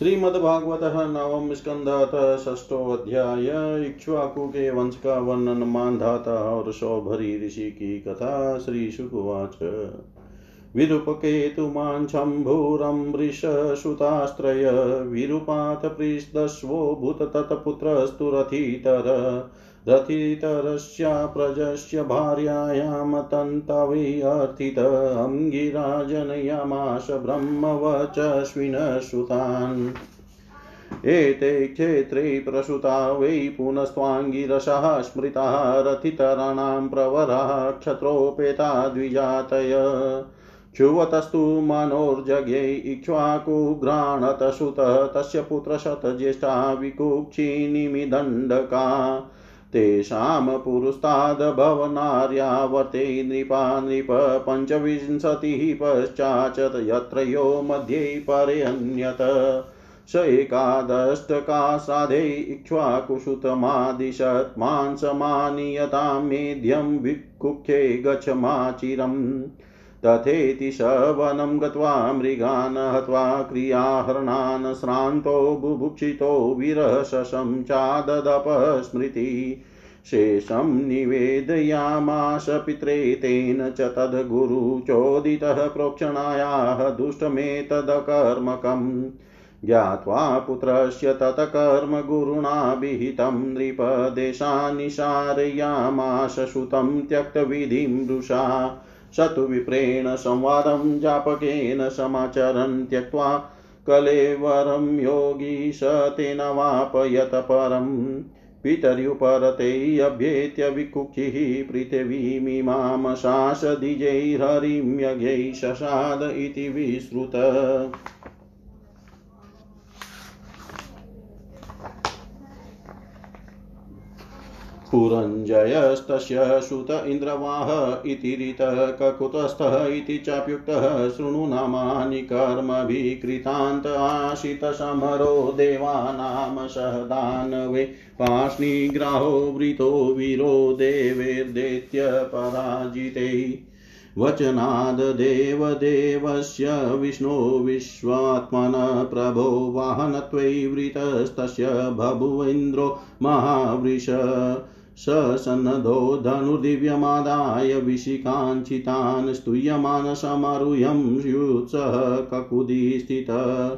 श्रीमद्भागवत नवम स्कंधत षष्ठोध्याय इक्ष्वाकु के वंश का वर्णन मानधाता और सौभरी ऋषि की कथा, श्री सुकुवाच। विरूपकेतुमान् शम्भुरम्बृशसुतास्त्रय विरूपात् पृष्दश्वो भूततत्पुत्रस्तु रथितर रथितरस्य प्रजस्य भार्यायां तन्तवैर्थित अङ्गिराजनयामाश ब्रह्मवचस्विनसुतान् एते क्षेत्रे प्रसुता वै पुनस्त्वाङ्गिरसः स्मृताः रथितराणां प्रवराः क्षत्रोपेता द्विजातय। क्षुवतस्तु मनोर्जज्ञे इक्ष्वाकुघ्राणतसुतः तस्य पुत्रशतज्येष्ठा विकुक्षिनिमिदण्डका तेषां पुरुस्ताद्भवनार्यावर्ते नृपा नृप पञ्चविंशतिः पश्चाच यत्र यो मध्ये परेऽन्यत स एकादष्टकासाधे इक्ष्वाकुसुतमादिशत् मांसमानीयतां मेध्यं विकुक्षे गच्छमाचिरम्। तथेति स वनं गत्वा मृगान् हत्वा क्रियाहरणान् श्रान्तो बुभुक्षितो विरशशं चाददप स्मृति शेषं निवेदयामाश पित्रे तेन च तद्गुरुचोदितः प्रोक्षणायाः दुष्टमेतदकर्मकम्। ज्ञात्वा पुत्रस्य तत्कर्म गुरुणा विहितं नृपदेशान्निशारयामाश सुतं त्यक्तविधिं रुषा। स तु विप्रेण संवादं जापकेन समाचरन् त्यक्त्वा कलेवरं योगी स तेनवापयत परम् पितर्युपरतेऽभ्येत्य विकुक्षिः पृथिवीमिमां शासदिजैर्हरिं यज्ञैः शशाद इति विश्रुत। पुरञ्जयस्तस्य सुत इन्द्रवाह इति ऋतः ककुतस्थः इति चाप्युक्तः, शृणु नामानि कर्मभिकृतान्त आशितसमरो देवानां सहदानवे। पाष्णिग्राहो वृतो वीरो देवैर्दैत्य पराजिते। वचनाद्देवदेवस्य विष्णो विश्वात्मन प्रभो वाहनत्वैवृतस्तस्य बभुवेन्द्रो महावृष। स सन्नधो धनुर्दिव्यमादाय विशिकाञ्चितान् स्तूयमान समारुह्यं युत्सः ककुदी स्थितः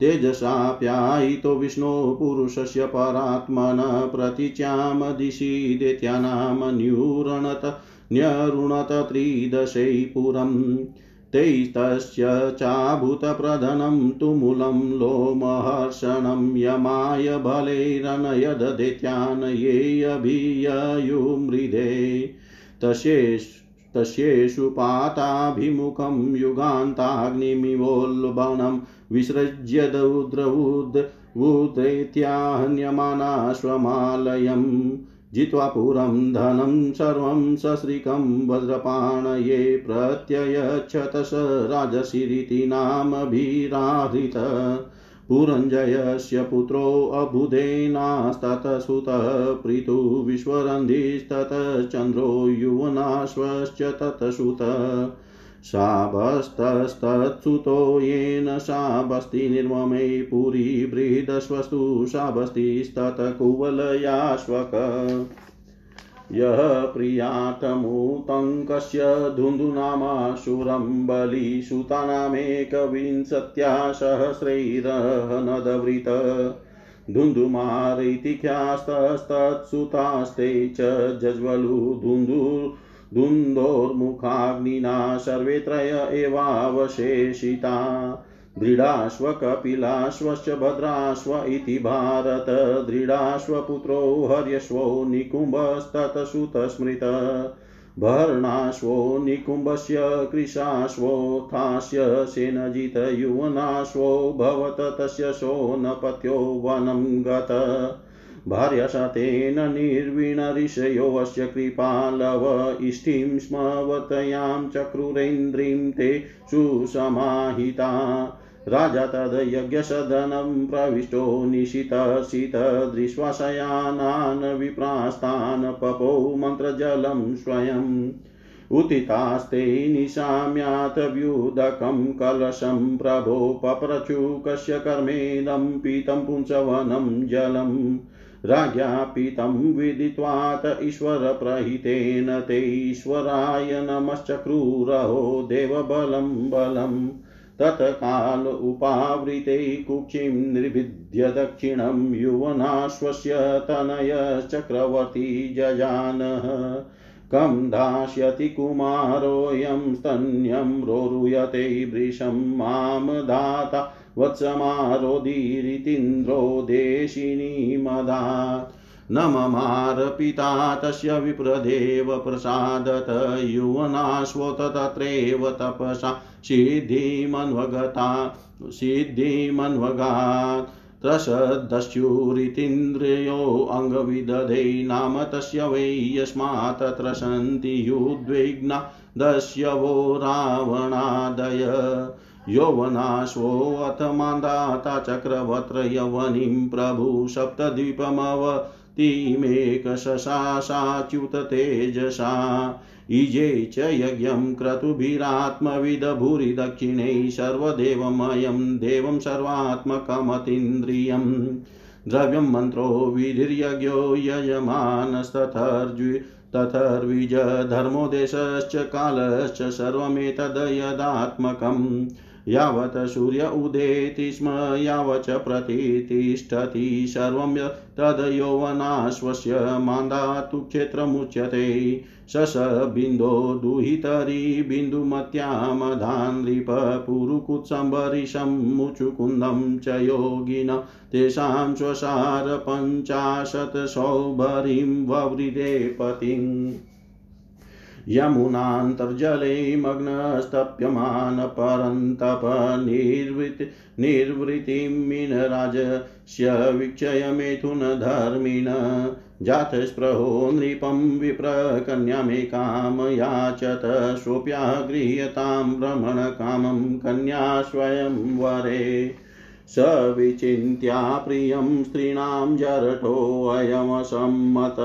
तेजसाप्यायितो विष्णो पुरुषस्य परात्मन प्रतीच्यां दिशि दैत्यानामन्यूरणत न्यरुणत त्रिदशै पुरम्। तैस्तस्य चाभूतप्रधनं तुमुलं लोमहर्षणं यमाय बलैरनयद दैत्यान् येऽभिययुमृधे तस्येषु पाताभिमुखं युगान्ताग्निमिवोल्बणं विसृज्य दौद्रवुदैत्याहन्यमानाश्वमालयम् जित्वा पुरं धनं सर्वं सश्रिकं वज्रपाणये प्रत्ययच्छत स राजशिरिति नामभिराहृत पुरञ्जयस्य पुत्रोऽबुधेनास्ततसुतः पृथु विश्वरन्धिस्ततश्चन्द्रो युवनाश्वश्च ततसुतः। शाबस्तस्तत्सुतो येन शाबस्ति निर्ममे पुरी बृहदश्वस्तु शाबस्तिस्तत्कुवलयाश्वक। यः प्रियातमुतङ्कस्य धुन्धुनामाशुरं बलिसुतानामेकविंशत्या सहस्रैरहनदवृत धुन्धुमारैतिख्यास्तस्तत्सुतास्ते च जज्वलु धुन्धुर् धुन्धोर्मुखाग्निना सर्वे त्रय एवावशेषिता। दृढाश्व कपिलाश्वश्च भद्राश्व इति भारत। दृढाश्वपुत्रो हर्यश्वो निकुम्भस्ततसुतस्मृत। भर्णाश्वो निकुम्भस्य कृशाश्वोत्थास्य सेनजितयुवनाश्वो भवत तस्य शोनपत्यो वनं गत। भार्यशतेन निर्वीणऋषयोऽस्य कृपालव इष्टिं स्मवतयां चक्रुरेन्द्रीं ते सुसमाहिता। राजा तद्यज्ञसदनं प्रविष्टो निशितसित दृष्ट्वा शयानान् विप्रास्तान् पपो मन्त्रजलं स्वयम् उत्थितास्ते निशाम्यातव्युदकं कलशं प्रभो पप्रचुकस्य कर्मेदं पीतं पुंसवनं जलम्। राज्ञा पीतं विदित्वात ईश्वरप्रहितेन ते ईश्वराय नमश्चक्रूरहो देवबलं बलम् तत्काल उपावृते कुक्षिं निर्भिद्य दक्षिणं युवनाश्वस्य तनयश्चक्रवर्ती जजानः। कं दास्यति कुमारोऽयं स्तन्यं रोरुयते वृषं माँ दाता वत्समारोदीरितीन्द्रो देशिनी मदात् न ममार पिता तस्य विप्रदेव प्रसादत युवनाश्वोत तत्रैव तपसा। सिद्धिमन्वगता, सिद्धिमन्वगात्। त्रसदस्युरितीन्द्रियो अङ्गविदधे, नाम तस्य वै यस्मात् तत्र सन्ति युद्विग्ना दस्यवो रावणादय। यौवनाश्वोऽथ मान्दाता चक्रवत्र यवनीं प्रभु सप्तद्वीपमवतीमेकशशासाच्युत तेजसा ईजे च यज्ञं क्रतुभिरात्मविदभूरि दक्षिणे सर्वदेवमयं देवं सर्वात्मकमतीन्द्रियम् द्रव्यं मन्त्रो विधिर्यज्ञो यजमानस्तथर्ज्वि तथर्विज धर्मो देशश्च कालश्च सर्वमेतद् यदात्मकम् यावत् सूर्य उदेति स्म, यावच्च प्रतितिष्ठति सर्वं तद्यौवनाश्वस्य मान्दातु क्षेत्रमुच्यते। शश बिन्दो दुहितरी बिन्दुमत्यामधानृप पुरुकुत्सम्बरिशं मुचुकुन्दं च योगिन तेषां स्वसार पञ्चाशत् सौभरीं ववृदे पतिम्। यमुनान्तर्जले मग्नस्तप्यमान परन्तप निर्वृति मीनराजस्य वीक्षय मिथुनधर्मिण जातस्पृहो नृपं विप्रकन्यामेकां याचत सोऽप्यागृह्यतां भ्रमणकामं कन्या स्वयं वरे। स विचिन्त्या प्रियं स्त्रीणां जरठोऽयमसम्मत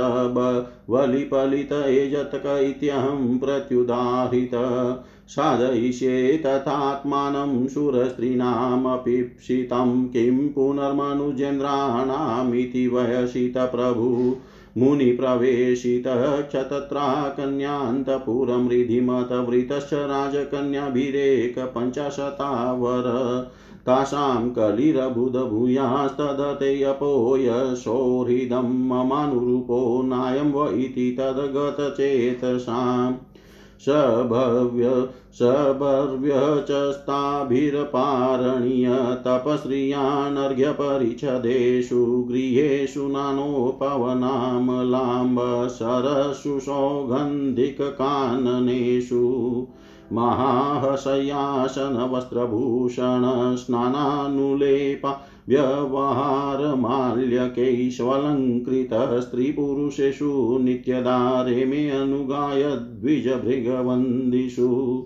बलिपलित एजतक इत्यहं प्रत्युदाहृत। साधयिष्ये तथात्मानं सुरस्त्रीणामपीप्सितं किं पुनर्मनुजेन्द्राणामिति वयसितप्रभु मुनिप्रवेशितः क्षतत्रा कन्यान्तपुरमृधिमतवृतश्च राजकन्याभिरेकपञ्चाशतावर। तासां कलिरबुधभूयास्तदतेऽपोयशोहृदं ममानुरूपो नायं व इति तद्गतचेतसाम् सभव्य सभर्व्यचस्ताभिरपारणीय तपश्रियानर्घ्यपरिच्छदेषु गृहेषु नानोपवनामलाम्ब सरसु सौगन्धिककाननेषु महाहसयासनवस्त्रभूषण, स्नानानुलेपा व्यवहारमाल्यकैश्वलङ्कृतः स्त्रीपुरुषेषु नित्यदारे मे अनुगाय द्विजभृगवन्दिषु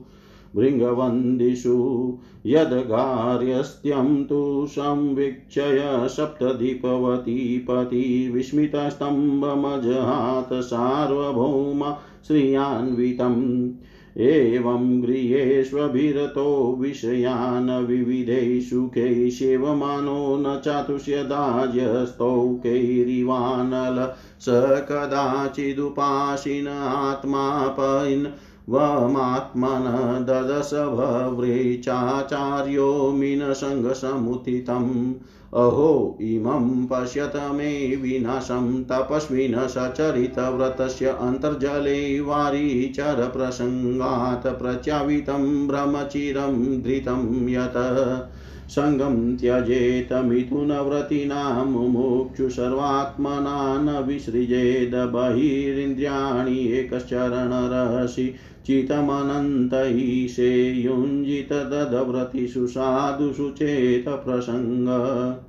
भृङ्गवन्दिषु यद्गार्यस्त्यं तु संवीक्षय सप्तदीपवती पति विस्मितस्तम्भमजहात सार्वभौमा श्रियान्वितम्। एवं गृहेष्वभिरतो विषयान् विविधैः सुखैः सेवमानो न चातुष्यदाज्यस्तौकैरिवानल स कदाचिदुपासीन आत्मापैन् वमात्मन ददश भव्रेचाचार्यो मीनसङ्गसमुत्थितम् अहो, इमं पश्यत मे विनाशं तपस्विन सचरितव्रतस्य अन्तर्जले वारीचरप्रसङ्गात् प्रच्यावितं ब्रह्मचिरं धृतं यत्। सङ्गं त्यजेत मिथुनव्रतीनां मुमुक्षु सर्वात्मना न विसृजेद बहिरिन्द्रियाणि एकश्चरणरसि चितमनन्तैषे युञ्जितदव्रतिषु साधुषु चेतप्रसङ्ग।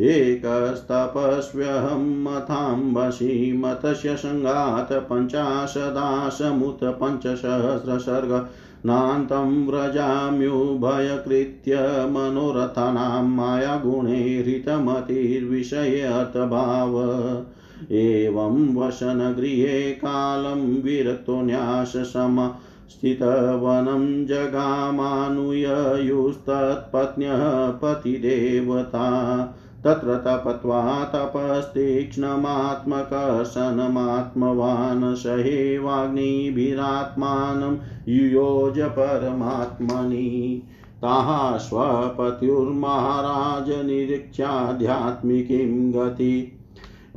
एकस्तपस्व्यहं मथाम्बसि मतस्य सङ्गात् पञ्चाशदाशमुत पञ्चसहस्रसर्ग। नान्तं व्रजाम्युभयकृत्य मनोरथानां मायागुणे हृतमतिर्विषये अर्थभाव एवं वसनगृहे कालं विरक्तो न्याससम स्थितवनं जगामानुययुस्तत्पत्न्यः पतिदेवता। तत्र तपत्वा तपस्तीक्ष्णमात्मकर्षणमात्मवान् सहेवाग्निभिरात्मानं युयोज परमात्मनि। ताः स्वपत्युर्महाराज निरीक्ष्याध्यात्मिकीं गति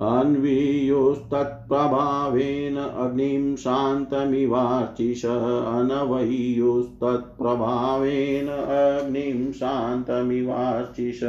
अन्वीयुस्तत्प्रभावेन अग्निं शान्तमिवार्चिष अनवयुस्तत्प्रभावेन अग्निं शान्तमिवार्चिष।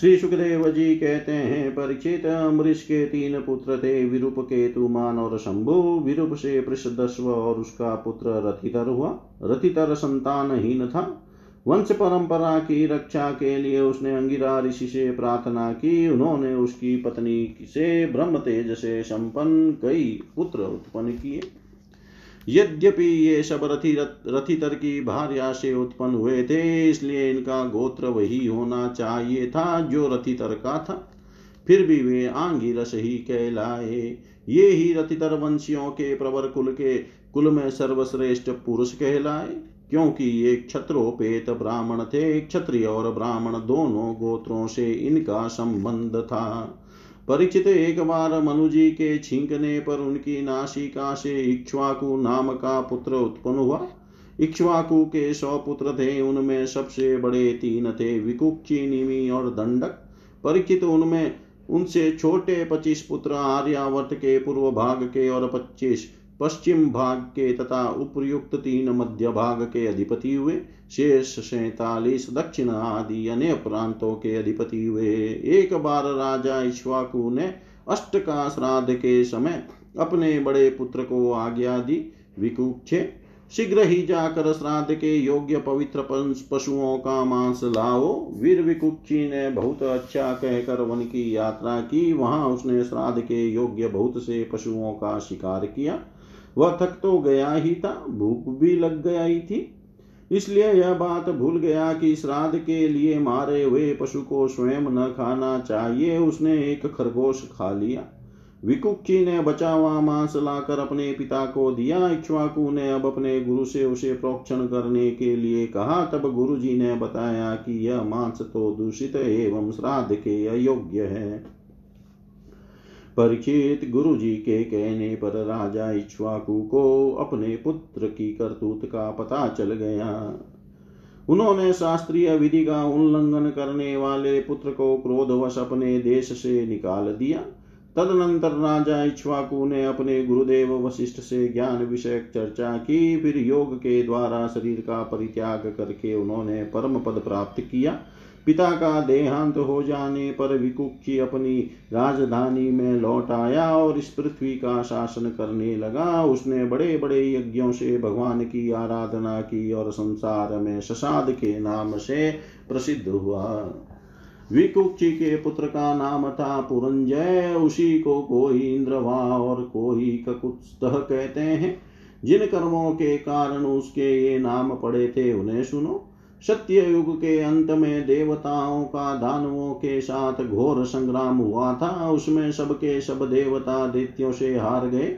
श्री सुखदेव जी कहते हैं परीक्षित अमरीश के तीन पुत्र थे, विरूप केतु, मान और शंभु। विरूप से पृषदस्व और उसका पुत्र रथितर हुआ। रथितर संतानहीन था। वंश परंपरा की रक्षा के लिए उसने अंगिरा ऋषि से प्रार्थना की। उन्होंने उसकी पत्नी से ब्रह्म तेज से संपन्न कई पुत्र उत्पन्न किए। यद्यपि ये सब रथी, रथितर की भार्या से उत्पन्न हुए थे, इसलिए इनका गोत्र वही होना चाहिए था जो रथितर का था। फिर भी वे आंगिरस ही कहलाए। ये ही रथितर वंशियों के प्रवर कुल के, कुल में सर्वश्रेष्ठ पुरुष कहलाए। क्योंकि ये क्षत्रोपेत ब्राह्मण थे क्षत्रिय और ब्राह्मण दोनों गोत्रों से इनका संबंध था। परिचित एक बार मनुजी के छींकने पर उनकी नासिका से इक्ष्वाकु नाम का पुत्र उत्पन्न हुआ। इक्ष्वाकु के सौ पुत्र थे, उनमें सबसे बड़े तीन थे, विकुक्षी, निमि और दंडक। परिचित उनमें उनसे छोटे पच्चीस पुत्र आर्यावर्त के पूर्व भाग के और पच्चीस पश्चिम भाग के तथा उपयुक्त तीन मध्य भाग के अधिपति हुए। शेष सैतालीस दक्षिण आदि अन्य प्रांतों के अधिपति हुए। एक बार राजा इश्वाकु ने अष्ट का श्राद्ध के समय अपने बड़े पुत्र को आज्ञा दी। विकुक्षे, शीघ्र ही जाकर श्राद्ध के योग्य पवित्र पशुओं का मांस लाओ। वीर विकुक्षी ने बहुत अच्छा कहकर वन की यात्रा की। वहाँ उसने श्राद्ध के योग्य बहुत से पशुओं का शिकार किया। वह थक तो गया ही था, भूख भी लग गई थी। इसलिए यह बात भूल गया कि श्राद्ध के लिए मारे हुए पशु को स्वयं न खाना चाहिए, उसने एक खरगोश खा लिया। विकुक्षी ने बचा हुआ मांस लाकर अपने पिता को दिया। इक्ष्वाकु ने अब अपने गुरु से उसे प्रोक्षण करने के लिए कहा। तब गुरु जी ने बताया कि यह मांस तो दूषित एवं श्राद्ध के अयोग्य है। परीक्षित गुरु जी के कहने पर राजा इक्ष्वाकु को अपने पुत्र की करतूत का पता चल गया। उन्होंने शास्त्रीय विधि का उल्लंघन करने वाले पुत्र को क्रोधवश अपने देश से निकाल दिया। तदनंतर राजा इक्ष्वाकु ने अपने गुरुदेव वशिष्ठ से ज्ञान विषयक चर्चा की, फिर योग के द्वारा शरीर का परित्याग करके उन्होंने परम पद प्राप्त किया। पिता का देहांत हो जाने पर विकुक्षी अपनी राजधानी में लौट आया और इस पृथ्वी का शासन करने लगा। उसने बड़े बड़े यज्ञों से भगवान की आराधना की और संसार में ससाद के नाम से प्रसिद्ध हुआ। विकुक्षी के पुत्र का नाम था पुरंजय। उसी को कोई इंद्रवा और कोई ककुत्स्थ कहते हैं। जिन कर्मों के कारण उसके ये नाम पड़े थे उन्हें सुनो। सत्य युग के अंत में देवताओं का दानवों के साथ घोर संग्राम हुआ था, उसमें सबके सब देवता दैत्यों से हार गए।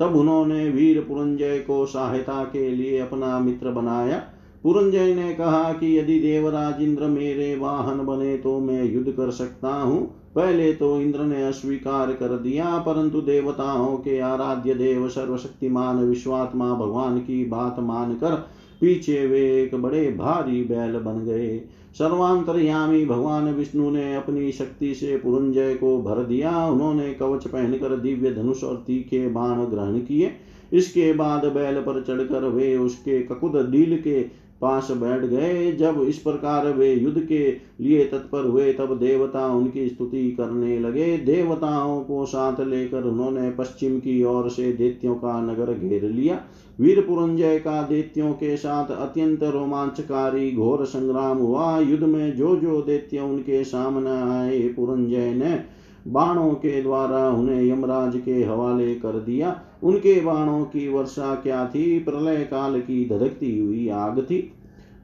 तब उन्होंने वीर पुरंजय को सहायता के लिए अपना मित्र बनाया। पुरंजय ने कहा कि यदि देवराज इंद्र मेरे वाहन बने तो मैं युद्ध कर सकता हूँ। पहले तो इंद्र ने अस्वीकार कर दिया, परंतु देवताओं के आराध्य देव सर्वशक्तिमान विश्वात्मा भगवान की बात मानकर पीछे वे एक बड़े भारी बैल बन गए। सर्वांतरयामी भगवान विष्णु ने अपनी शक्ति से पुरंजय को भर दिया। उन्होंने कवच पहनकर दिव्य धनुष और तीखे बाण ग्रहण किए। इसके बाद बैल पर चढ़कर वे उसके ककुद डील के पास बैठ गए। जब इस प्रकार वे युद्ध के लिए तत्पर हुए, तब देवता उनकी स्तुति करने लगे। देवताओं को साथ लेकर उन्होंने पश्चिम की ओर से दैत्यों का नगर घेर लिया। वीर पुरंजय का दैत्यों के साथ अत्यंत रोमांचकारी घोर संग्राम हुआ। युद्ध में जो जो दैत्य उनके सामने आए, पुरंजय ने बाणों के द्वारा उन्हें यमराज के हवाले कर दिया। उनके बाणों की वर्षा क्या थी? प्रलय काल की धड़कती हुई आग थी।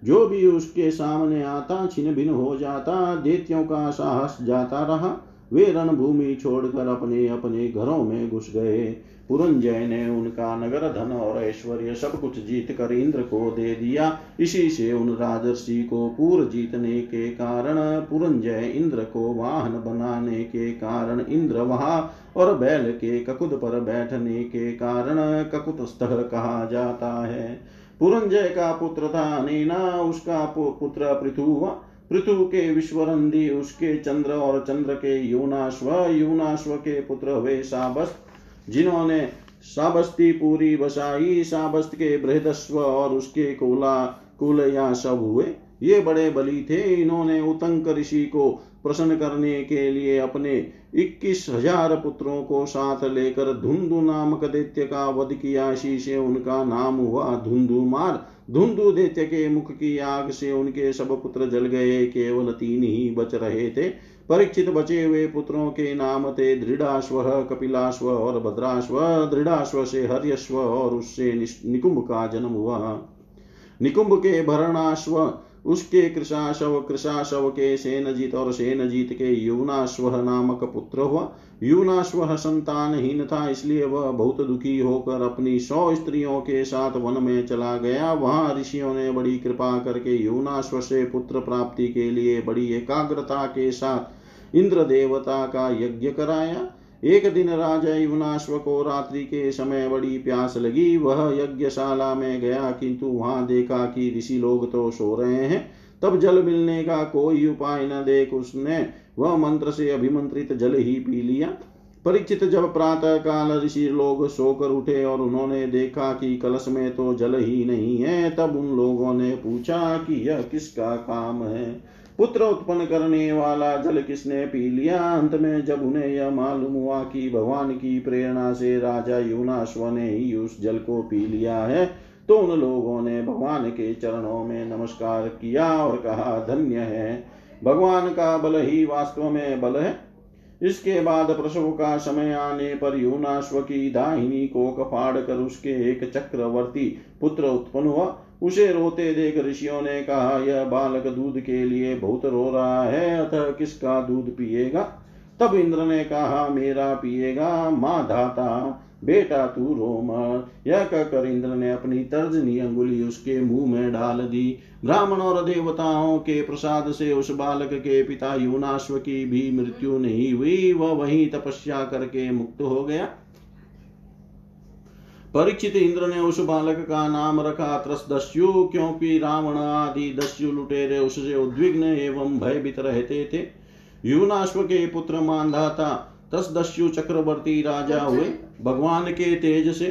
जो भी उसके सामने आता, छिन भिन हो जाता, देत्यों का साहस जाता रहा। वे रणभूमि छोड़कर अपने अपने घरों में घुस गए। पुरंजय ने उनका नगर धन और ऐश्वर्य सब कुछ जीत कर इंद्र को दे दिया। इसी से उन राजर्षि को पूर्व जीतने के कारण पुरंजय इंद्र को वाहन बनाने के कारण इंद्र वहा और बैल के ककुद पर बैठने के कारण ककुत ककुतस्थ कहा जाता है। पुरंजय का पुत्र था अनेना उसका पुत्र पृथु पृथु के विश्वरंदी, उसके चंद्र और चंद्र के यूनाश्व यूनाश्व के पुत्र हुए साबस्त, जिन्होंने साबस्ती पूरी बसाई, साबस्त के बृहदस्व और उसके कोला कुल या सब हुए। ये बड़े बलि थे, इन्होंने उतंक ऋषि को प्रसन्न करने के लिए अपने इक्कीस हज़ार पुत्रों को साथ लेकर धुंधु नामक दैत्य का वध किया। इसी से उनका नाम हुआ धुंधुमार धुंधु दैत्य के मुख की आग से उनके सब पुत्र जल गए। केवल तीन ही बच रहे थे। परीक्षित बचे हुए पुत्रों के नाम थे दृढ़ाश्व, कपिलाश्व और भद्राश्व। दृढ़ाश्व से हर्यश्व और उससे निकुंभ का जन्म हुआ। निकुंभ के भरणाश्व उसके कृषाशव कृषाशव के सेनजीत और सेनजीत के युवनाश्व नामक पुत्र हुआ। युवनाश्व संतानहीन था इसलिए वह बहुत दुखी होकर अपनी सौ स्त्रियों के साथ वन में चला गया। वहाँ ऋषियों ने बड़ी कृपा करके युवनाश्व से पुत्र प्राप्ति के लिए बड़ी एकाग्रता के साथ इंद्र देवता का यज्ञ कराया। एक दिन राजा युवनाश्व को रात्रि के समय बड़ी प्यास लगी। वह यज्ञशाला में गया, किंतु वहाँ देखा कि ऋषि लोग तो सो रहे हैं। तब जल मिलने का कोई उपाय न देख उसने वह मंत्र से अभिमंत्रित जल ही पी लिया। परीक्षित जब प्रातः काल ऋषि लोग सोकर उठे और उन्होंने देखा कि कलश में तो जल ही नहीं है, तब उन लोगों ने पूछा कि यह किसका काम है? पुत्र उत्पन्न करने वाला जल किसने पी लिया? अंत में जब उन्हें यह मालूम हुआ कि भगवान की प्रेरणा से राजा युनाश्व ने ही उस जल को पी लिया है तो उन लोगों ने भगवान के चरणों में नमस्कार किया और कहा, धन्य है। भगवान का बल ही वास्तव में बल है। इसके बाद प्रसव का समय आने पर यूनाश्व की दाहिनी को कफाड़ कर उसके एक चक्रवर्ती पुत्र उत्पन्न हुआ। उसे रोते देख ऋषियों ने कहा, यह बालक दूध के लिए बहुत रो रहा है, अतः किसका दूध पिएगा? तब इंद्र ने कहा, मेरा पिएगा, माँ धाता, बेटा तू रोम। यह कहकर इंद्र ने अपनी तर्जनी अंगुली उसके मुँह में डाल दी। ब्राह्मण और देवताओं के प्रसाद से उस बालक के पिता यूनाश्व की भी मृत्यु नहीं हुई, वह वहीं तपस्या करके मुक्त हो गया। परीक्षित इंद्र ने उस बालक का नाम रखा त्रसदस्यु क्योंकि रावण आदि दस्यु लुटेरे उससे उद्विग्न एवं भयभीत रहते थे। युनाश्व के पुत्र मानधाता तसदस्यु चक्रवर्ती राजा हुए। भगवान के तेज से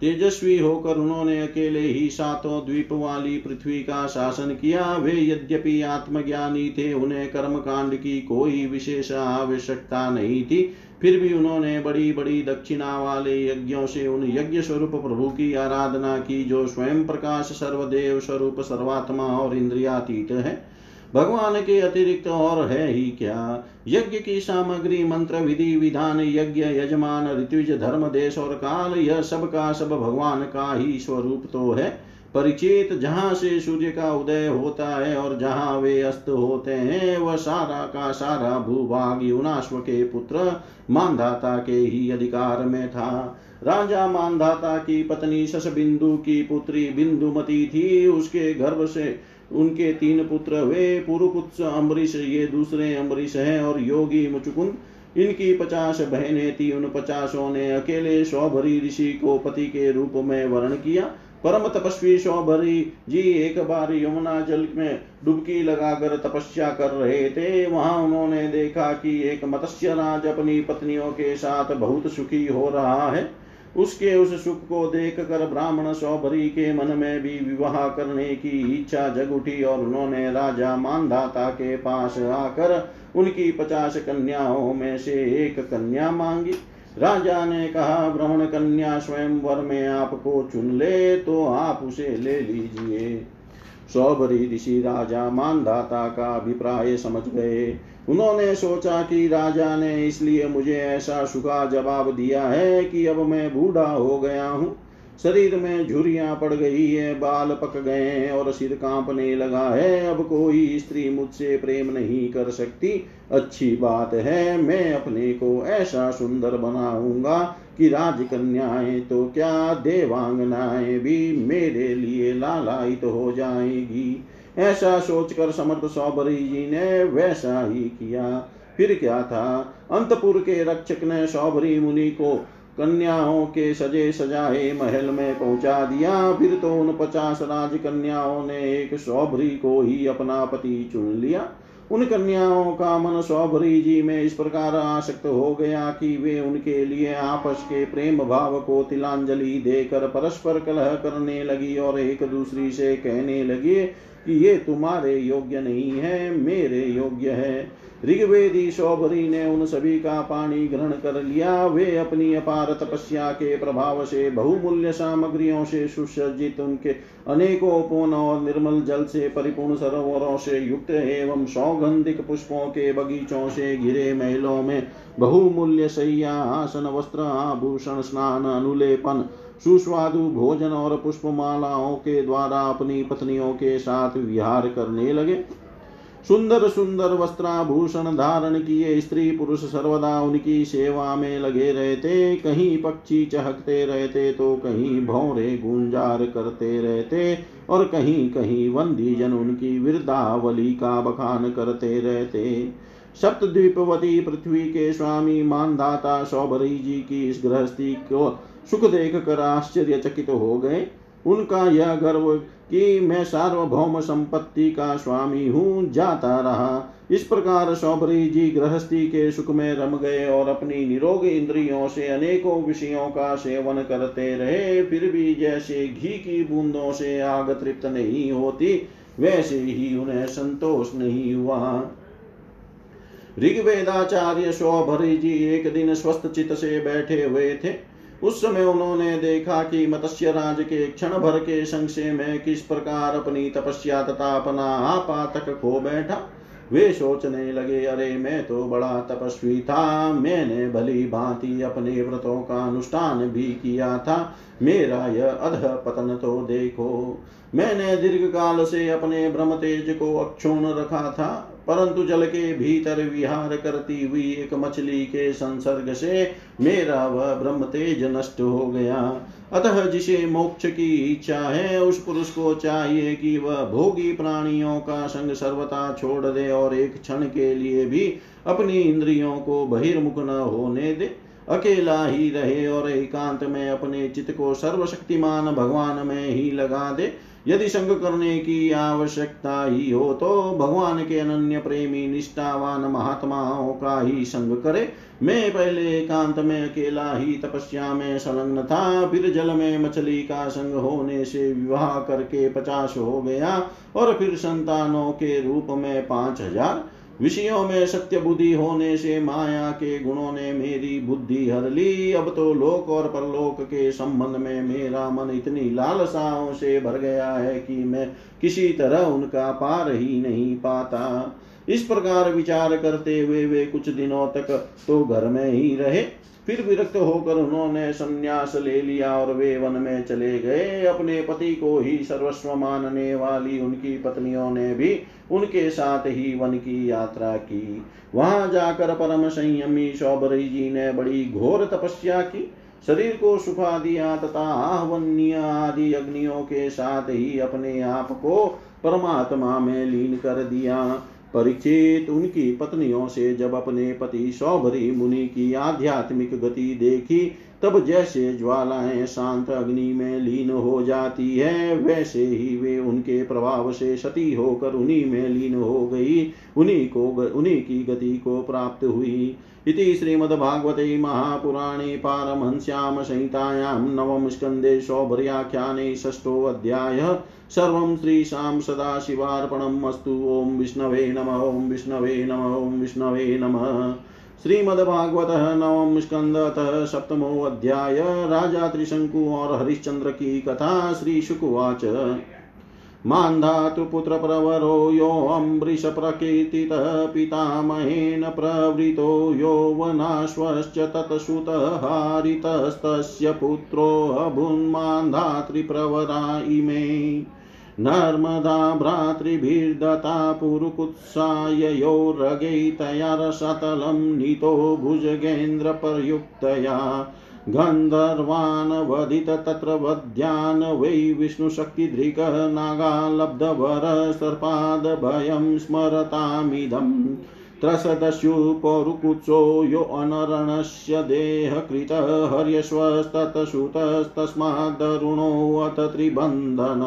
तेजस्वी होकर उन्होंने अकेले ही सातों द्वीप वाली पृथ्वी का शासन किया। वे यद्यपि आत्मज्ञानी थे, उन्हें कर्म कांड की कोई विशेष आवश्यकता नहीं थी। फिर भी उन्होंने बड़ी बड़ी दक्षिणा वाले यज्ञों से उन यज्ञ स्वरूप प्रभु की आराधना की, जो स्वयं प्रकाश सर्वदेव स्वरूप सर्वात्मा और इंद्रियातीत है। भगवान के अतिरिक्त और है ही क्या? यज्ञ की सामग्री, मंत्र, विधि, विधान, यज्ञ, यजमान ऋतुज धर्म, देश और काल, यह सब का सब भगवान का ही स्वरूप तो है। परिचित जहाँ से सूर्य का उदय होता है और जहाँ वे अस्त होते हैं, वह सारा का सारा भूभाग युनाश्व के पुत्र मानधाता के ही अधिकार में था। राजा मानधाता की पत्नी शश बिंदु की पुत्री बिंदुमती थी। उसके गर्भ से उनके तीन पुत्र वे पुरुपुत्र अम्बरीश, ये दूसरे अम्बरीश हैं और योगी मुचुकुंद। इनकी पचास बहनें थी। उन पचासों ने अकेले सौभरी ऋषि को पति के रूप में वर्ण किया। परम तपस्वी सौभरी जी एक बार यमुना जल में डुबकी लगाकर तपस्या कर रहे थे। वहाँ उन्होंने देखा कि एक मत्स्य राज अपनी पत्नियों के साथ बहुत सुखी हो रहा है। उसके उस सुख को देख कर ब्राह्मण सौभरी के मन में भी विवाह करने की इच्छा जग उठी और उन्होंने राजा मानधाता के पास आकर उनकी पचास कन्याओं में से एक कन्या मांगी। राजा ने कहा, ब्रह्मण कन्या स्वयं वर में आपको चुन ले तो आप उसे ले लीजिए। सौभरी ऋषि राजा मानदाता का अभिप्राय समझ गए। उन्होंने सोचा कि राजा ने इसलिए मुझे ऐसा सुखा जवाब दिया है कि अब मैं बूढ़ा हो गया हूँ। शरीर में झुरियाँ पड़ गई है, बाल पक गए हैं और सिर कांपने लगा है। अब कोई स्त्री मुझसे प्रेम नहीं कर सकती। अच्छी बात है, मैं अपने को ऐसा सुंदर बनाऊँगा कि राजकन्याएँ तो क्या देवांगनाएँ भी मेरे लिए लालायित तो हो जाएगी। ऐसा सोचकर समर्थ सौबरी जी ने वैसा ही किया। फिर क्या था? अंतपुर के रक्षक ने सौबरी मुनि को कन्याओं के सजे सजाए महल में पहुँचा दिया। फिर तो उन पचास राजकन्याओं ने एक सौभरी को ही अपना पति चुन लिया। उन कन्याओं का मन सौभरी जी में इस प्रकार आसक्त हो गया कि वे उनके लिए आपस के प्रेम भाव को तिलांजलि देकर परस्पर कलह करने लगी और एक दूसरी से कहने लगी कि ये तुम्हारे योग्य नहीं है, मेरे योग्य है। ऋग्वेदी शोभरी ने उन सभी का पानी ग्रहण कर लिया। वे अपनी अपार तपस्या के प्रभाव से बहुमूल्य सामग्रियों से सुसज्जित उनके अनेकों पूर्ण और निर्मल जल से परिपूर्ण सरोवरों से युक्त एवं सौगंधिक पुष्पों के बगीचों से घिरे महलों में बहुमूल्य शैया आसन, वस्त्र, आभूषण, स्नान, अनुलेपन, सुस्वादु भोजन और पुष्पमालाओं के द्वारा अपनी पत्नियों के साथ विहार करने लगे। सुंदर सुंदर वस्त्राभूषण धारण किए स्त्री पुरुष सर्वदा उनकी सेवा में लगे रहते, कहीं पक्षी चहकते रहते तो कहीं भौरे गुंजार करते रहते, और कहीं कहीं वंदी जन उनकी वृद्धावली का बखान करते रहते। सप्तद्वीपवती पृथ्वी के स्वामी मानदाता सौभरी जी की इस गृहस्थी को सुख देख कर आश्चर्यचकित हो गए। उनका यह गर्व कि मैं सार्वभौम संपत्ति का स्वामी हूँ, जाता रहा। इस प्रकार सौभरी जी गृहस्थी के सुख में रम गए और अपनी निरोग इंद्रियों से अनेकों विषयों का सेवन करते रहे। फिर भी जैसे घी की बूंदों से आग तृप्त नहीं होती, वैसे ही उन्हें संतोष नहीं हुआ। ऋग्वेदाचार्य सौभरी जी एक दिन स्वस्थ चित से बैठे हुए थे। उस समय उन्होंने देखा कि मत्स्य राज के क्षण भर के संशय में किस प्रकार अपनी तपस्या तथा अपना आपा तक खो बैठा। वे सोचने लगे, अरे, मैं तो बड़ा तपस्वी था। मैंने भली भांति अपने व्रतों का अनुष्ठान भी किया था। मेरा यह अध पतन तो देखो। मैंने दीर्घ काल से अपने ब्रह्म तेज को अक्षुण रखा था। परंतु जल के भीतर विहार करती हुई एक मछली के संसर्ग से मेरा वह ब्रह्म तेज नष्ट हो गया। अतः जिसे मोक्ष की इच्छा है, उस पुरुष को चाहिए कि वह भोगी प्राणियों का संग सर्वथा छोड़ दे और एक क्षण के लिए भी अपनी इंद्रियों को बहिर्मुख न होने दे। अकेला ही रहे और एकांत में अपने चित्त को सर्वशक्तिमान भगवान में ही लगा दे। यदि संग करने की आवश्यकता ही हो तो भगवान के अनन्य प्रेमी निष्ठावान महात्माओं का ही संग करे। मैं पहले एकांत में अकेला ही तपस्या में संलग्न था, फिर जल में मछली का संग होने से विवाह करके पचास हो गया, और फिर संतानों के रूप में पाँच हज़ार। विषयों में सत्य बुद्धि होने से माया के गुणों ने मेरी बुद्धि हर ली। अब तो लोक और परलोक के संबंध में मेरा मन इतनी लालसाओं से भर गया है कि मैं किसी तरह उनका पार ही नहीं पाता। इस प्रकार विचार करते हुए वे कुछ दिनों तक तो घर में ही रहे। फिर विरक्त होकर उन्होंने संन्यास ले लिया और वे वन में चले गए। अपने पति को ही सर्वस्व मानने वाली उनकी पत्नियों ने भी उनके साथ ही वन की यात्रा की। वहाँ जाकर परम संयमी सौबरी जी ने बड़ी घोर तपस्या की। शरीर को सुखा दिया तथा आहवन्य आदि अग्नियों के साथ ही अपने आप को परमात्मा में लीन कर दिया। परीक्षित उनकी पत्नियों से जब अपने पति सौभरी मुनि की आध्यात्मिक गति देखी तब जैसे ज्वालाएँ शांत अग्नि में लीन हो जाती है, वैसे ही वे उनके प्रभाव से सती होकर उन्हीं में लीन हो गई, उन्हीं को उन्हीं की गति को प्राप्त हुई। इति श्रीमद्भागवते महापुराणे पारमहंस्यां संहितायां नवम स्कन्धे सौभर्याख्याने षष्ठोऽध्यायः सर्वं श्रीशां अस्तु। ॐ विष्णवे नम, ॐ विष्णवे नम, ॐ विष्णवे नमः। श्रीमद्भागवत नवम स्कंदतः सप्तमो अध्याय राजा त्रिशंकु और हरिश्चंद्र की कथा श्री शुकुवाच। मान्धातु पुत्रप्रवरो यो अम्बरीषप्रकीर्तितः पितामहेन प्रवृतो यौवनाश्वश्च तत्सुतहारितस्तस्य पुत्रोऽभुन्मान्धातृप्रवरा इमे। नर्मदा भ्रातृभिर्दता पुरुकुत्साययोरगैतया रसतलं नीतो भुजगेन्द्रपर्युक्तया गन्धर्वान् वधित तत्र वध्यान् वै विष्णुशक्तिधृकः नागालब्धवर सर्पादभयं स्मरतामिदम् त्रसदस्युपरुकुत्सो यो अनरणस्य देहकृतः हर्यश्वस्ततसुतस्तस्मादरुणोऽथ त्रिबन्धन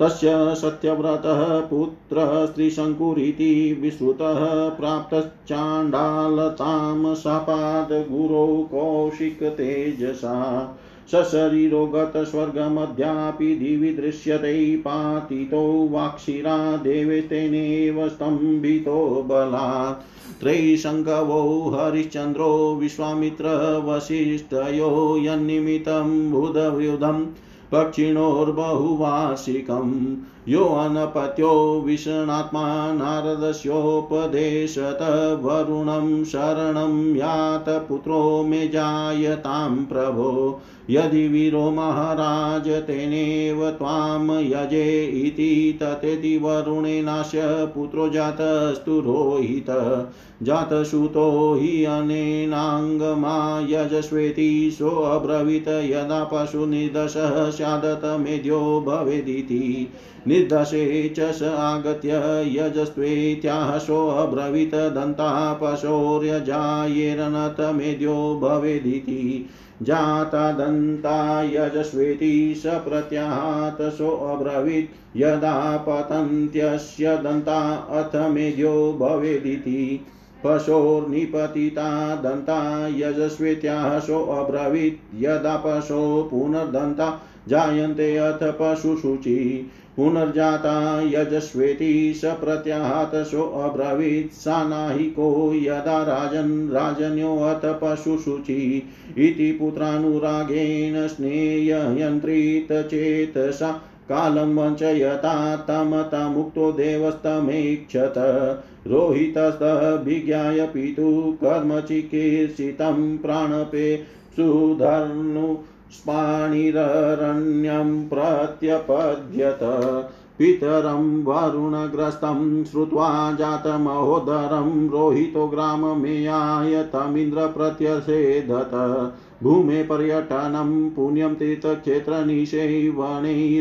तस्य सत्यव्रतः पुत्रः स्त्रीशङ्कुरिति विश्रुतः प्राप्तश्चाण्डालतां शापात् गुरौ कौशिकतेजसा। सशरीरो गतस्वर्गमध्यापि दिवि दृश्यते पातितो वाक्षिरा देवेतेनेव स्तम्भितो बलात् त्रैशङ्कवो हरिश्चन्द्रो विश्वामित्रवसिष्ठयो यन्निमित्तं बुधव्युधम् पक्षिणोर्बहुवार्षिकं यो अनपत्यो विषणात्मा नारदस्योपदेशत वरुणं शरणं यात पुत्रो मे जायतां प्रभो। यदि वीरो महाराज तेनेव त्वां यजे इति ततेति वरुणेनास्य पुत्रो जातस्तु रोहित। जातसुतो हि अनेनाङ्गमा यजस्वेति सोऽब्रवीत् यदा पशुनिर्दशः स्यादत मेद्यो भवेदिति। निर्दशे च स आगत्य यजस्त्वेत्याह सोऽब्रवीत् दन्ता पशोर्यजायेरनत मेद्यो भवेदिति। जाता दन्ता यजस्वेति स प्रत्याहात सोऽब्रवीत् यदा पतन्त्यस्य दन्ता अथ मेध्यो भवेदिति। पशोर्निपतिता दन्ता यजस्वेत्याः सोऽब्रवीत् यदा पशो पुनर्दन्ता जायन्ते अथ पशुशुचि पुनर्जाता यजस्वेति स प्रत्याहात सोऽब्रवीत् सा नाहिको यदा राजन् राजन्योऽथ पशुशुचि इति पुत्रानुरागेण स्नेययन्त्रित चेतसा कालं वञ्चयता तमतमुक्तो देवस्तमेक्षत रोहितस्तभिज्ञाय पितुः कर्मचिकीर्षितं प्राणपे सुधर्नु स्पाणिररण्यं प्रत्यपद्यत। पितरं वरुणग्रस्तं श्रुत्वा जातमहोदरं रोहितो ग्राममेयाय तमिन्द्रप्रत्यसेदत। भूमे पर्यटनं पुण्यं तीर्थक्षेत्रनिशैवणै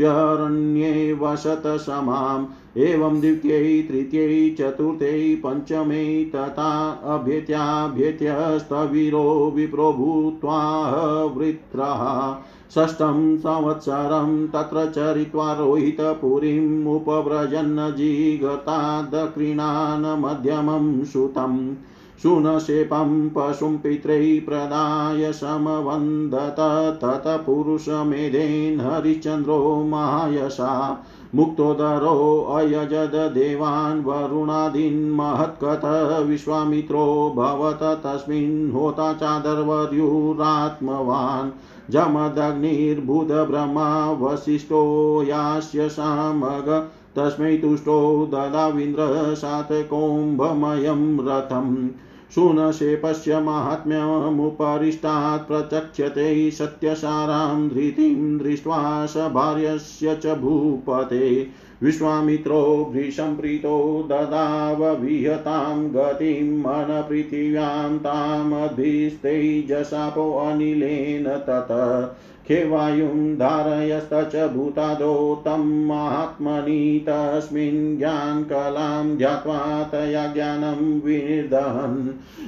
रोहितायादिश्चक्रसोऽप्यरण्ये वसत समाम् एवं द्वितीयै, तृतीयै चतुर्थै पञ्चमे, तथा अभ्येत्याभ्येत्यस्तवीरो विप्रो भूत्वाह वृत्रः। षष्ठं संवत्सरं तत्र चरित्वा रोहितपुरीम् उपव्रजन् जिगता दकृणान् मध्यमं सुतम् शुनशेपं पशुं पित्रै प्रदाय समवन्दत। तत पुरुषमेधेन हरिश्चन्द्रो महायशा। मुक्तोदरो अयजद देवान् वरुणादीन् महत्कथ विश्वामित्रो भवत तस्मिन् होता चादर्वर्युरात्मवान्। जमदग्निर्बुधब्रह्मा वसिष्ठो यास्य सामग तस्मै तुष्टो ददाविन्द्र सातकोम्भमयं रथम् शूनशेपस्य माहात्म्यमुपरिष्टात् प्रचक्ष्यते सत्यसारां धृतिं दृष्ट्वा स भार्यस्य च भूपते। विश्वामित्रो भृशम्प्रीतो ददावविहतां गतिम् अनपृथिव्यां तामद्भिस्तैजशापोऽनिलेन ततः। खेवायुं धारयस्तच भूतादो तं महात्मनि तस्मिन् ज्ञानकलां ध्यात्वा तया ज्ञानं विनिर्दहन्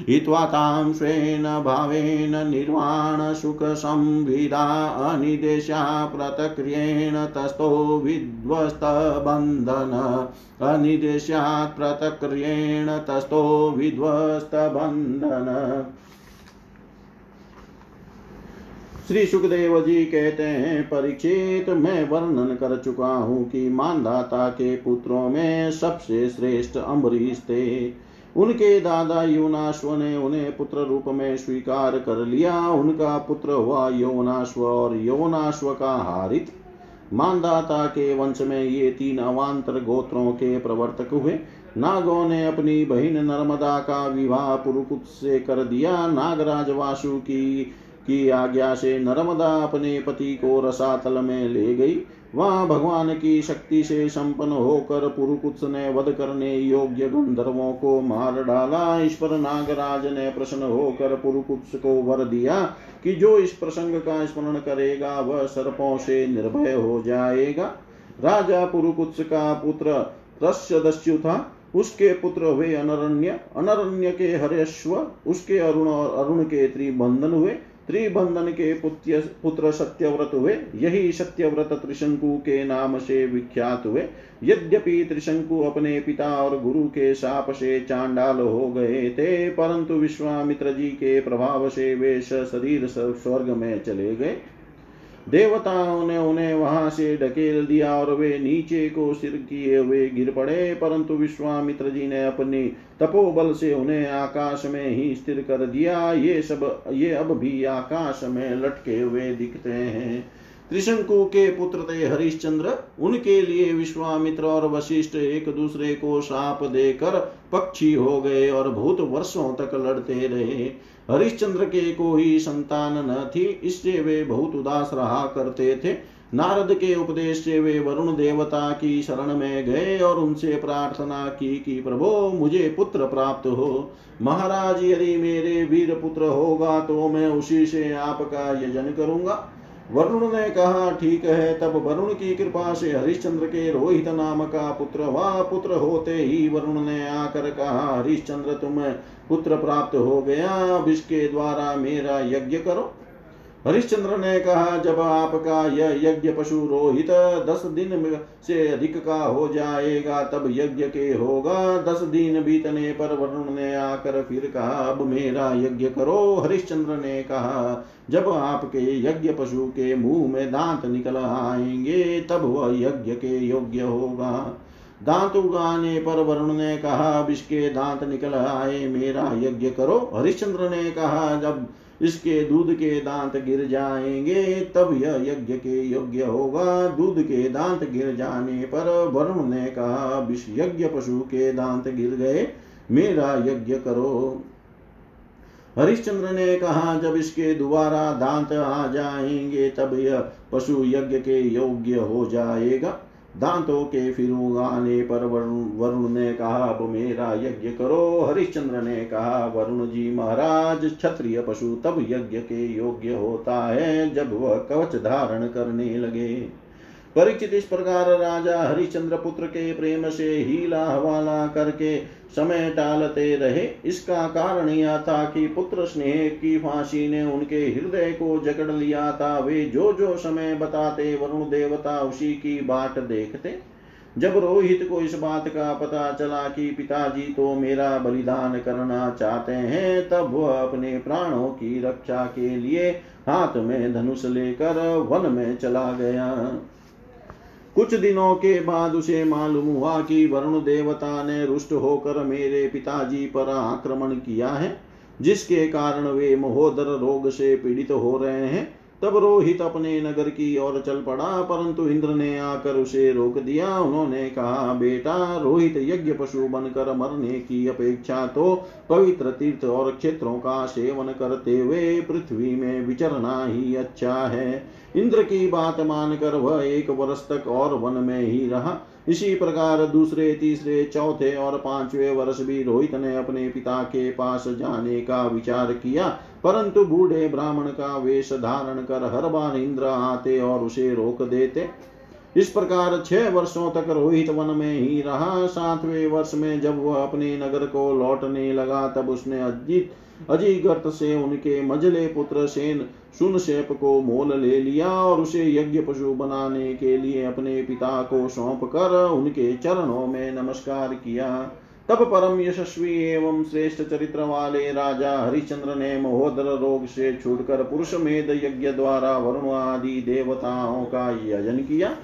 हित्वा तां स्वेन भावेन निर्वाणसुखसंविदा अनिदेशा प्रतक्रियेण तस्थो विध्वस्तबन्धन अनिदेशात् प्रतक्रियेण तस्थो विध्वस्तबन्धन श्री सुखदेव जी कहते हैं परीक्षित मैं वर्णन कर चुका हूँ कि मानदाता के पुत्रों में सबसे श्रेष्ठ अम्बरीश थे। उनके दादा योनाश्व ने उन्हें पुत्र रूप में स्वीकार कर लिया। उनका पुत्र हुआ योनाश्व और योनाश्व का हारित। मानदाता के वंश में ये तीन अवान्तर गोत्रों के प्रवर्तक हुए। नागों ने अपनी बहिन नर्मदा का विवाह पुरुकुत से कर दिया। नागराज वासु की की आज्ञा से नर्मदा अपने पति को रसातल में ले गई। वहाँ भगवान की शक्ति से संपन्न होकर पुरुकुत्स ने वध करने योग्य गंधर्वों को मार डाला। इस पर नागराज ने प्रसन्न होकर पुरुकुत्स को वर दिया कि जो इस प्रसंग का स्मरण करेगा, वह सर्पों से निर्भय हो जाएगा। राजा पुरुकुत्स का पुत्र दस्यु था। उसके पुत्र हुए अनरण्य। अनरण्य के हरेश्व उसके अरुण और अरुण के त्रिबंधन हुए। त्रिबंधन के पुत्र पुत्र सत्यव्रत हुए यही सत्यव्रत त्रिशंकु के नाम से विख्यात हुए यद्यपि त्रिशंकु अपने पिता और गुरु के शाप से चांडाल हो गए थे, परंतु विश्वामित्र जी के प्रभाव से वे शरीर स्वर्ग में चले गए। देवताओं ने उन्हें वहाँ से ढकेल दिया और वे नीचे को सिर किए हुए गिर पड़े, परंतु विश्वामित्र जी ने अपनी तपोबल से उन्हें आकाश में ही स्थिर कर दिया। ये सब, ये अब भी आकाश में लटके हुए दिखते हैं। त्रिशंकु के पुत्र थे हरिश्चंद्र। उनके लिए विश्वामित्र और वशिष्ठ एक दूसरे को साप देकर पक्षी हो गए और बहुत वर्षों तक लड़ते रहे। हरिश्चंद्र के को ही संतान न थी, इससे वे बहुत उदास रहा करते थे। नारद के उपदेश से वे वरुण देवता की शरण में गए और उनसे प्रार्थना की कि, प्रभो, मुझे पुत्र प्राप्त हो। महाराज, यदि मेरे वीर पुत्र होगा तो मैं उसी से आपका यजन करूँगा। वरुण ने कहा, ठीक है, तब वरुण की कृपा से हरिश्चंद्र के रोहित नाम का पुत्र वह पुत्र होते ही वरुण ने आकर कहा, हरिश्चंद्र तुम्हें पुत्र प्राप्त हो गया, अब इसके द्वारा मेरा यज्ञ करो। हरिश्चंद्र ने कहा, जब आपका यह यज्ञ पशु रोहित दस दिन से अधिक का हो जाएगा, तब यज्ञ के होगा। दस दिन बीतने पर वरुण ने आकर फिर कहा, अब मेरा यज्ञ करो। हरिश्चंद्र ने कहा, जब आपके यज्ञ पशु के मुँह में दांत निकल आएँगे, तब वह यज्ञ के योग्य होगा। दांत उगाने पर वरुण ने कहा, अब इसके दांत निकल आए, मेरा यज्ञ करो। हरिश्चंद्र ने कहा, जब इसके दूध के दांत गिर जाएँगे, तब यह यज्ञ के योग्य होगा। दूध के दांत गिर जाने पर वरुण ने कहा, विष यज्ञ पशु के दांत गिर गए, मेरा यज्ञ करो। हरिश्चंद्र ने कहा, जब इसके दोबारा दांत आ जाएँगे, तब यह पशु यज्ञ के योग्य हो जाएगा। दांतों के फिर उगाने पर वरुण ने कहा, अब मेरा यज्ञ करो। हरिश्चंद्र ने कहा, वरुण जी महाराज, क्षत्रिय पशु तब यज्ञ के योग्य होता है जब वह कवच धारण करने लगे। परीक्षित इस प्रकार राजा हरिश्चंद्र पुत्र के प्रेम से हीला हवाला करके समय टालते रहे। इसका कारण यह था कि पुत्र स्नेह की फांसी ने उनके हृदय को जकड़ लिया था। वे जो जो समय बताते, वरुण देवता उसी की बाट देखते। जब रोहित को इस बात का पता चला कि पिताजी तो मेरा बलिदान करना चाहते हैं, तब वह अपने प्राणों की रक्षा के लिए हाथ में धनुष लेकर वन में चला गया। कुछ दिनों के बाद उसे मालूम हुआ कि वरुण देवता ने रुष्ट होकर मेरे पिताजी पर आक्रमण किया है, जिसके कारण वे महोदर रोग से पीड़ित हो रहे हैं। तब रोहित अपने नगर की ओर चल पड़ा, परंतु इंद्र ने आकर उसे रोक दिया। उन्होंने कहा, बेटा, रोहित यज्ञ पशु बनकर मरने की अपेक्षा तो पवित्र तीर्थ और क्षेत्रों का सेवन करते हुए पृथ्वी में विचरना ही अच्छा है। इंद्र की बात मानकर वह एक वर्ष तक और वन में ही रहा। इसी प्रकार दूसरे, तीसरे, चौथे और पांचवे वर्ष भी रोहित ने अपने पिता के पास जाने का विचार किया, परंतु बूढ़े ब्राह्मण का वेश धारण कर हर बार इंद्र आते और उसे रोक देते। इस प्रकार छह वर्षों तक रोहित वन में ही रहा। सातवें वर्ष में जब वह अपने नगर को लौटने लगा, तब उसने अजीत अजीगर्त से उनके मजले पुत्र सेन सुनशेप को मोल ले लिया और उसे यज्ञ पशु बनाने के लिए अपने पिता को सौंप कर उनके चरणों में नमस्कार किया। तब परम यशस्वी एवं श्रेष्ठ चरित्र वाले राजा हरिचंद्र ने महोदर रोग से छूटकर पुरुष मेद यज्ञ द्वारा वरुण आदि देवताओं का यजन किया।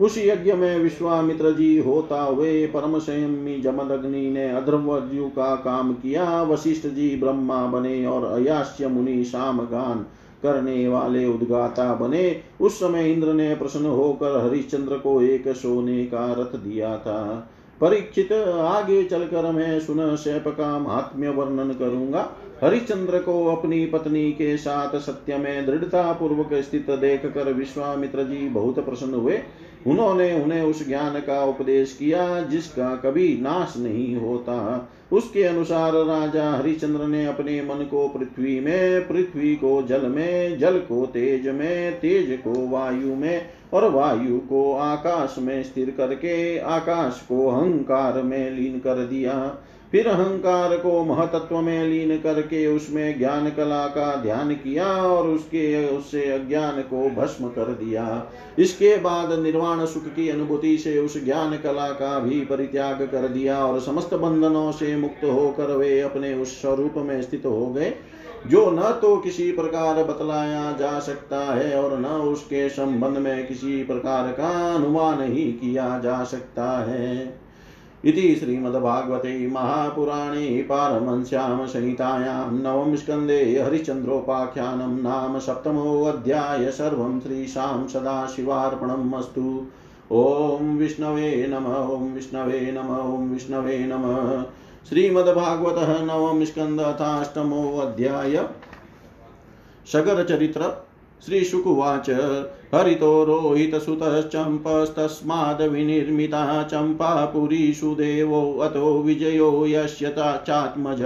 उस यज्ञ में विश्वामित्र जी होता हुए परम संयमी जमदग्नि ने अध्रवजु का काम किया। वशिष्ठ जी ब्रह्मा बने और अयास्य मुनि शाम गान करने वाले उद्गाता बने। उस समय इंद्र ने प्रसन्न होकर हरिश्चंद्र को एक सोने का रथ दिया था। परीक्षित, आगे चलकर मैं सुन शैप का महात्म्य वर्णन करूँगा। हरिश्चंद्र को अपनी पत्नी के साथ सत्य में दृढ़ता पूर्वक स्थित देख कर विश्वामित्र जी बहुत प्रसन्न हुए। उन्होंने उन्हें उस ज्ञान का उपदेश किया जिसका कभी नाश नहीं होता। उसके अनुसार राजा हरिचंद्र ने अपने मन को पृथ्वी में, पृथ्वी को जल में, जल को तेज में, तेज को वायु में और वायु को आकाश में स्थिर करके आकाश को अहंकार में लीन कर दिया। फिर अहंकार को महतत्व में लीन करके उसमें ज्ञान कला का ध्यान किया और उसके, उससे अज्ञान को भस्म कर दिया। इसके बाद निर्वाण सुख की अनुभूति से उस ज्ञान कला का भी परित्याग कर दिया और समस्त बंधनों से मुक्त होकर वे अपने उस स्वरूप में स्थित हो गए, जो न तो किसी प्रकार बतलाया जा सकता है और न उसके संबंध में किसी प्रकार का अनुमान ही किया जा सकता है। इति श्रीमद्भागवते महापुराणे पारमंस्यां संहितायां नवम स्कन्धे हरिश्चन्द्रोपाख्यानं नाम सप्तमोऽध्याय सर्वं श्रीशां सदाशिवार्पणम् अस्तु। ॐ विष्णवे नम, ॐ विष्णवे नम, ॐ विष्णवे नमः। श्रीमद्भागवतः नवम स्कन्द अथाष्टमोऽध्याय सगरचरित्र श्रीशुकुवाच हरितो रोहितसुतश्चम्पस्तस्माद् चम्पापुरीषु देवो अतो विजयो यस्य चात्मज।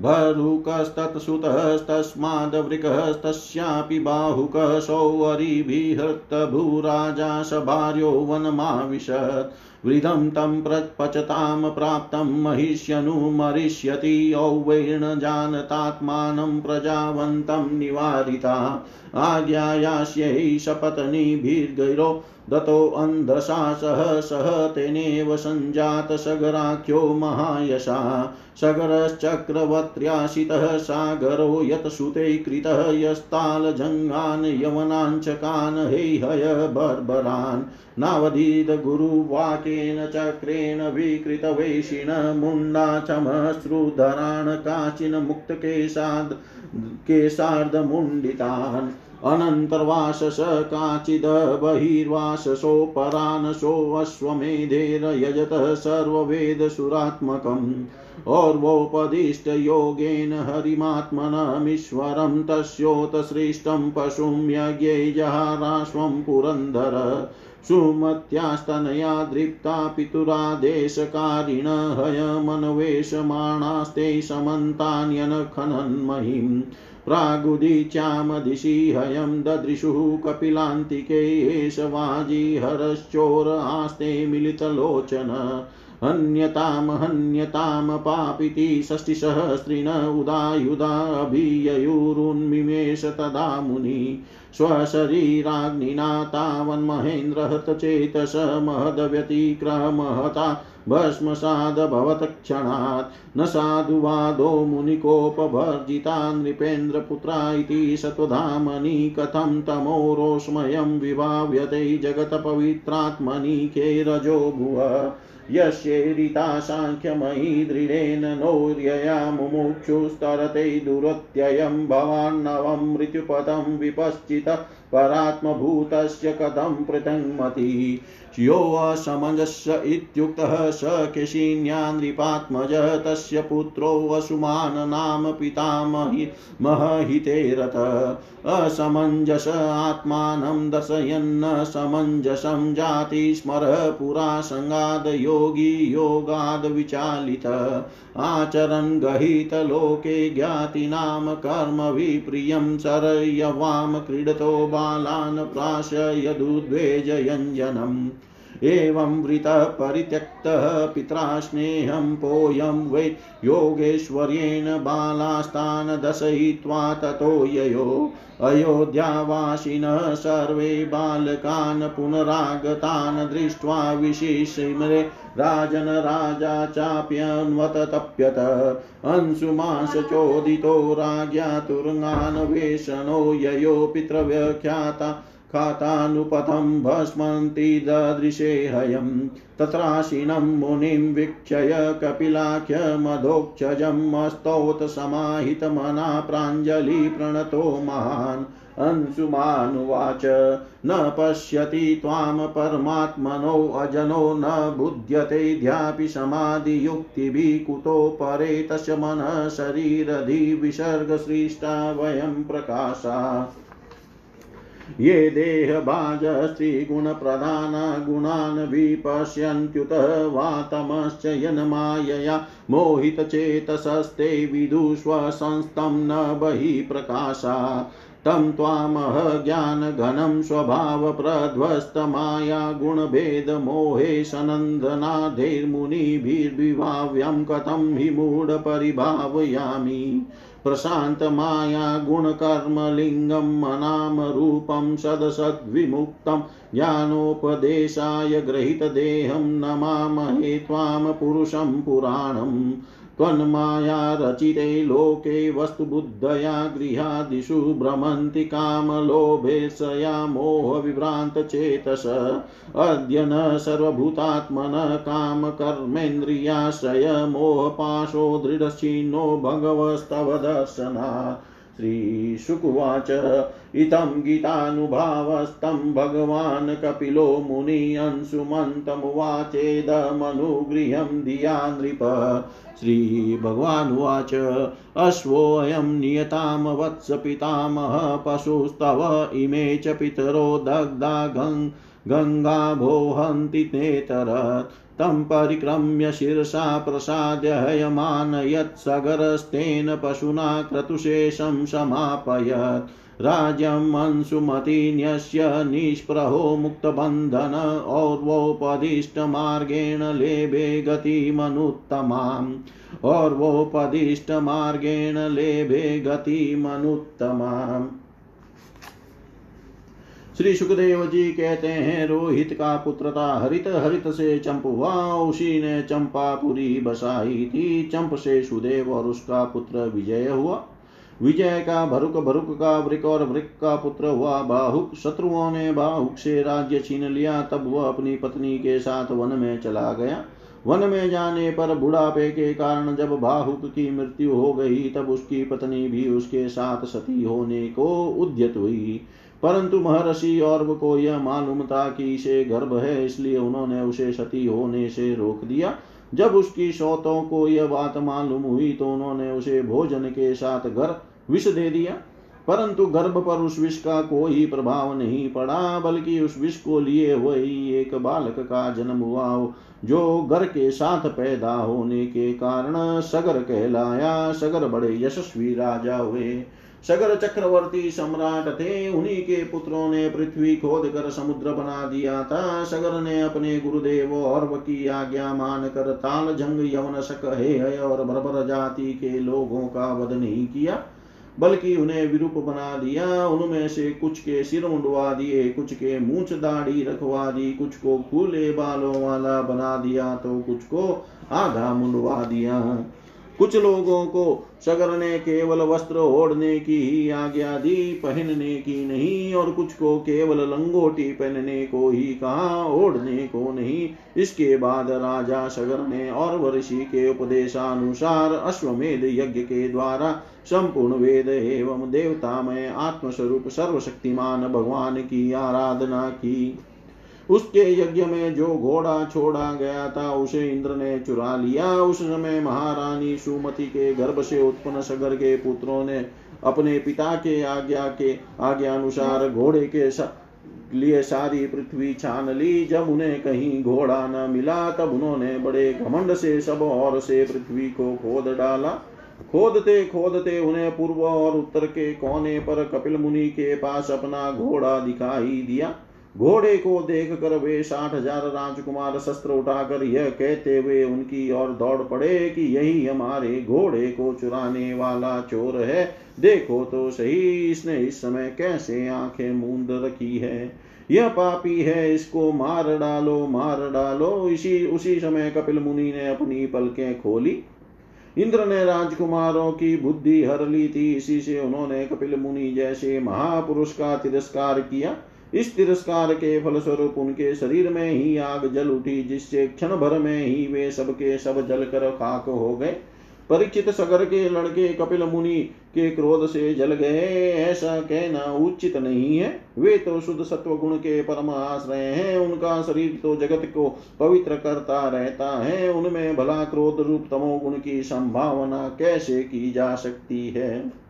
भरुकस्तत्सुतस्तस्माद्वृकस्तस्यापि बाहुकः सौवरिभिहृतभूराजा सभार्यो वनमाविशत्। वृदं तं प्रपचतां प्राप्तं महिष्यनुमरिष्यति औवैर्न जानतात्मानं प्रजावन्तं निवारिता। आज्ञायास्यै शपथनिभिर्गैरो दतोऽन्धशासः सह सह तेनेव सञ्जातसगराख्यो महायशा। सगरश्चक्रवर्त्र्याशितः सागरो यत्सुते कृतः यस्तालजङ्गान् यवनाञ्चकान् हेहय बर्बरान्। नावधीतगुरुवाक्येन चक्रेण मुण्डाचमश्रुधरान् काचिन् मुक्तकेशाद् केशार्धमुण्डितान् अनन्तर्वासस काचिद् बहिर्वाससोपरानसोऽश्वमेधेर्यजतः सर्ववेदसुरात्मकम्। और्वोपदिष्टयोगेन हरिमात्मनमीश्वरं तस्योतसृष्टं पशुं यज्ञे जहाराश्वं पुरन्दर। सुमत्यास्तनया दृप्ता पितुरादेशकारिण हयमन्वेषमाणास्ते समन्तान्यनखनन्महिम्। प्रागुदीच्यामदिशि हयं ददृशुः कपिलान्तिके एष वाजीहरश्चोर आस्ते मिलितलोचन। हन्यतां हन्यतां पापिति षष्टिसहस्रिण उदायुधाभिययुरुन्मिमेष तदा मुनि। स्वशरीराग्निना तावन्महेन्द्रहतचेतस महदव्यतिक्रमहता भस्मसादभवत् क्षणात् न साधुवादो मुनिकोपभर्जिता नृपेन्द्रपुत्रा इति सत्वधामनि कथं तमोरोष्मयं विभाव्यते जगत्पवित्रात्मनि खे रजो भुव। यस्येरिता साङ्ख्यमयी दृढेन नौर्यया मुमुक्षुस्तरते दुरत्ययं भवान्नवं मृत्युपदं विपश्चित परात्मभूतस्य कथं पृथङ्मति। यो असमञ्जस्य इत्युक्तः स केशिन्या नृपात्मज तस्य पुत्रो वसुमान् नाम पितामहि महहितेरथ। असमञ्जस आत्मानं दर्शयन्न समञ्जसं जाति स्मर पुरा सङ्गाद् योगी योगाद् विचालित। आचरन् गहितलोके ज्ञातीनां कर्मभिप्रियं सरयवां क्रीडतो बालान् प्राशयदुद्वेजयञ्जनम्। एवं वृतः परित्यक्तः पित्रा स्नेहं पोयं वै योगेश्वर्येण बालास्तान् दशयित्वा ततो ययो अयोध्यावासिनः सर्वे बालकान् पुनरागतान् दृष्ट्वा विशिशिमरे राजन राजा चाप्यन्वत तप्यत अंशुमांसचोदितो राज्ञा तुरङ्गान्वेषणो ययो पितृव्यख्याता खातानुपथं भस्मन्ति ददृशे हयम् तत्राशिनं मुनिं वीक्षय कपिलाख्यमधोक्षजम् समाहितमना प्राञ्जलिप्रणतो महान्। अंशुमानुवाच, न पश्यति त्वां परमात्मनो अजनो न बुध्यतेऽद्यापि समाधियुक्तिभिः कुतो परे तस्य मनः शरीरधिविसर्गसृष्टा वयं प्रकाशा। ये देहभाजस्त्रिगुणप्रधाना गुणान् विपश्यन्त्युत वा तमश्च यन्मायया मोहितचेतसस्ते विदुष्वसंस्थं न बहिः प्रकाशा। तं त्वामह ज्ञानघनं स्वभावप्रध्वस्तमाया गुणभेदमोहे सनन्दनाधैर्मुनिभिर्विभाव्यं कथं हि मूढपरिभावयामि। प्रशान्तमाया गुणकर्मलिङ्गं मनामरूपं सदसद्विमुक्तं ज्ञानोपदेशाय गृहीतदेहं नमामहे त्वां पुरुषं पुराणम् त्वन्माया रचिते लोके वस्तुबुद्धया गृहादिषु भ्रमन्ति कामलोभेशया मोहविभ्रान्तचेतस। अद्य न सर्वभूतात्मन कामकर्मेन्द्रियाश्रय मोहपाशो दृढशीनो भगवस्तव दर्शनात्। श्रीशुकुवाच। इतं गीतानुभावस्तं भगवान् कपिलो मुनि अंशुमन्तमुवाचेदमनुगृह्यं धिया नृप। श्रीभगवानुवाच, अश्वोऽयं नियतां वत्स पितामह पशुस्तव इमे च पितरो दग्धा गङ्गाभोहन्ति नेतरत् तं परिक्रम्य शिरसा प्रसाद्य हयमानयत् सगरस्तेन पशुना क्रतुशेषं समापयत्। राज्यम् अंशुमतिन्यस्य निष्प्रहो मुक्तबन्धन, और्वोपदिष्टमार्गेण लेभे गतिमनुत्तमाम्। और्वोपदिष्टमार्गेण लेभे गतिमनुत्तमाम्। श्री सुखदेव जी कहते हैं, रोहित का पुत्र था हरित हरित से चंप हुआ, उसी ने चंपापुरी बसाई थी। चंप से सुदेव और उसका पुत्र विजय हुआ। विजय का भरुक भरुक का वृक और वृक का पुत्र हुआ। बाहुक शत्रुओं ने बाहुक से राज्य छीन लिया। तब वह अपनी पत्नी के साथ वन में चला गया। वन में जाने पर बुढ़ापे के कारण जब बाहुक की मृत्यु हो गई, तब उसकी पत्नी भी उसके साथ सती होने को उद्यत हुई। परंतु महर्षि और को यह मालूम था कि इसे गर्भ है, इसलिए उन्होंने उसे सती होने से रोक दिया। जब उसकी शौतों को यह बात मालूम हुई तो उन्होंने उसे भोजन के साथ घर विष दे दिया। परंतु गर्भ पर उस विष का कोई प्रभाव नहीं पड़ा, बल्कि उस विष को लिए वही एक बालक का जन्म हुआ, जो घर के साथ पैदा होने के कारण सगर कहलाया। सगर बड़े यशस्वी राजा हुए। सगर चक्रवर्ती सम्राट थे, उन्हीं के पुत्रों ने पृथ्वी खोद कर समुद्र बना दिया था। सगर ने अपने गुरुदेव और की आज्ञा मान कर ताल जंग यवन शक हे और बरबर जाति के लोगों का वध नहीं किया, बल्कि उन्हें विरूप बना दिया। उनमें से कुछ के सिर मुंडवा दिए, कुछ के मूछ दाढ़ी रखवा दी, कुछ को खुले बालों वाला बना दिया तो कुछ को आधा मुंडवा दिया। कुछ लोगों को सगर ने केवल वस्त्र ओढ़ने की ही आज्ञा दी, पहनने की नहीं, और कुछ को केवल लंगोटी पहनने को ही कहा, ओढ़ने को नहीं। इसके बाद राजा सगर ने और ऋषि के उपदेशानुसार अश्वमेध यज्ञ के द्वारा संपूर्ण वेद एवं देवता में आत्मस्वरूप सर्वशक्तिमान भगवान की आराधना की। उसके यज्ञ में जो घोड़ा छोड़ा गया था, उसे इंद्र ने चुरा लिया। उस समय महारानी सुमति के गर्भ से उत्पन्न सगर के पुत्रों ने अपने पिता के आज्ञा के आज्ञा अनुसार घोड़े के लिए सारी पृथ्वी छान ली। जब उन्हें कहीं घोड़ा न मिला, तब उन्होंने बड़े घमंड से सब और से पृथ्वी को खोद डाला। खोदते खोदते उन्हें पूर्व और उत्तर के कोने पर कपिल मुनि के पास अपना घोड़ा दिखाई दिया। घोड़े को देख कर वे साठ हज़ार राजकुमार शस्त्र उठाकर यह कहते हुए उनकी ओर दौड़ पड़े कि यही हमारे घोड़े को चुराने वाला चोर है। देखो तो सही, इसने इस समय कैसे आँखें मूंद रखी है। यह पापी है, इसको मार डालो मार डालो। इसी, उसी समय कपिल मुनि ने अपनी पलकें खोली। इंद्र ने राजकुमारों की बुद्धि हर ली थी। इसी से उन्होंने कपिल मुनि जैसे महापुरुष का तिरस्कार किया। इस तिरस्कार के फलस्वरूप उनके शरीर में ही आग जल उठी, जिससे क्षण भर में ही वे सबके सब जल कर खाक हो गए। परीक्षित सगर के लड़के कपिल मुनि के क्रोध से जल गए। ऐसा कहना उचित नहीं है। वे तो शुद्ध सत्व गुण के परम आश्रय हैं। उनका शरीर तो जगत को पवित्र करता रहता है। उनमें भला क्रोध रूप तमो गुण की संभावना कैसे की जा सकती है?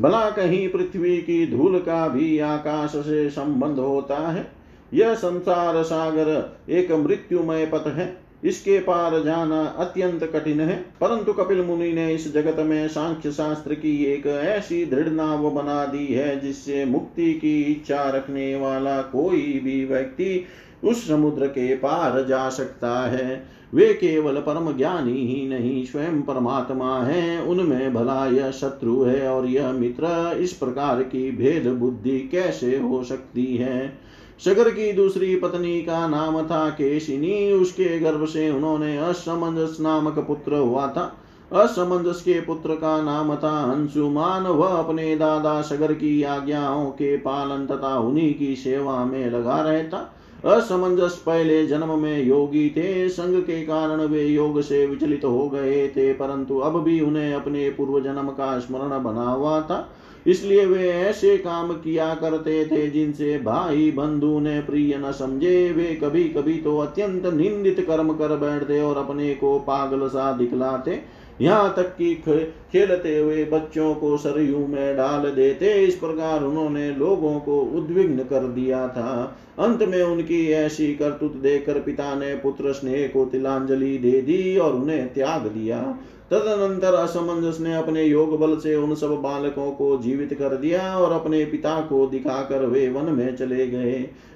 भला कहीं पृथ्वी की धूल का भी आकाश से संबंध होता है। यह संसार सागर एक मृत्युमय पथ है। इसके पार जाना अत्यंत कठिन है। परंतु कपिल मुनि ने इस जगत में सांख्य शास्त्र की एक ऐसी दृढ़ नाव बना दी है, जिससे मुक्ति की इच्छा रखने वाला कोई भी व्यक्ति उस समुद्र के पार जा सकता है। वे केवल परम ज्ञानी ही नहीं, स्वयं परमात्मा है, उनमें भला यह शत्रु है और यह मित्र, इस प्रकार की भेद बुद्धि कैसे हो सकती है? शगर की दूसरी पत्नी का नाम था केशिनी, उसके गर्भ से उन्होंने असमंजस नामक पुत्र हुआ था। असमंजस के पुत्र का नाम था अंशुमान वह अपने दादा शगर की आज्ञाओं के पालन तथा उन्हीं की सेवा में लगा रहता। असमंजस पहले जन्म में योगी थे, संग के कारण वे योग से विचलित हो गए थे, परंतु अब भी उन्हें अपने पूर्व जन्म का स्मरण बना हुआ था। इसलिए वे ऐसे काम किया करते थे जिनसे भाई बंधु ने प्रिय न समझे। वे कभी कभी तो अत्यंत निंदित कर्म कर बैठते और अपने को पागल सा दिखलाते। यहाँ तक कि खेलते हुए बच्चों को सरयू में डाल देते। इस प्रकार उन्होंने लोगों को उद्विग्न कर दिया था। अंत में उनकी ऐसी करतुत देकर पिता ने पुत्र स्नेह को तिलांजलि दे दी और उन्हें त्याग दिया। तदनंतर असमंजस ने अपने योग बल से उन सब बालकों को जीवित कर दिया और अपने पिता को दिखाकर वे वन में चले गए।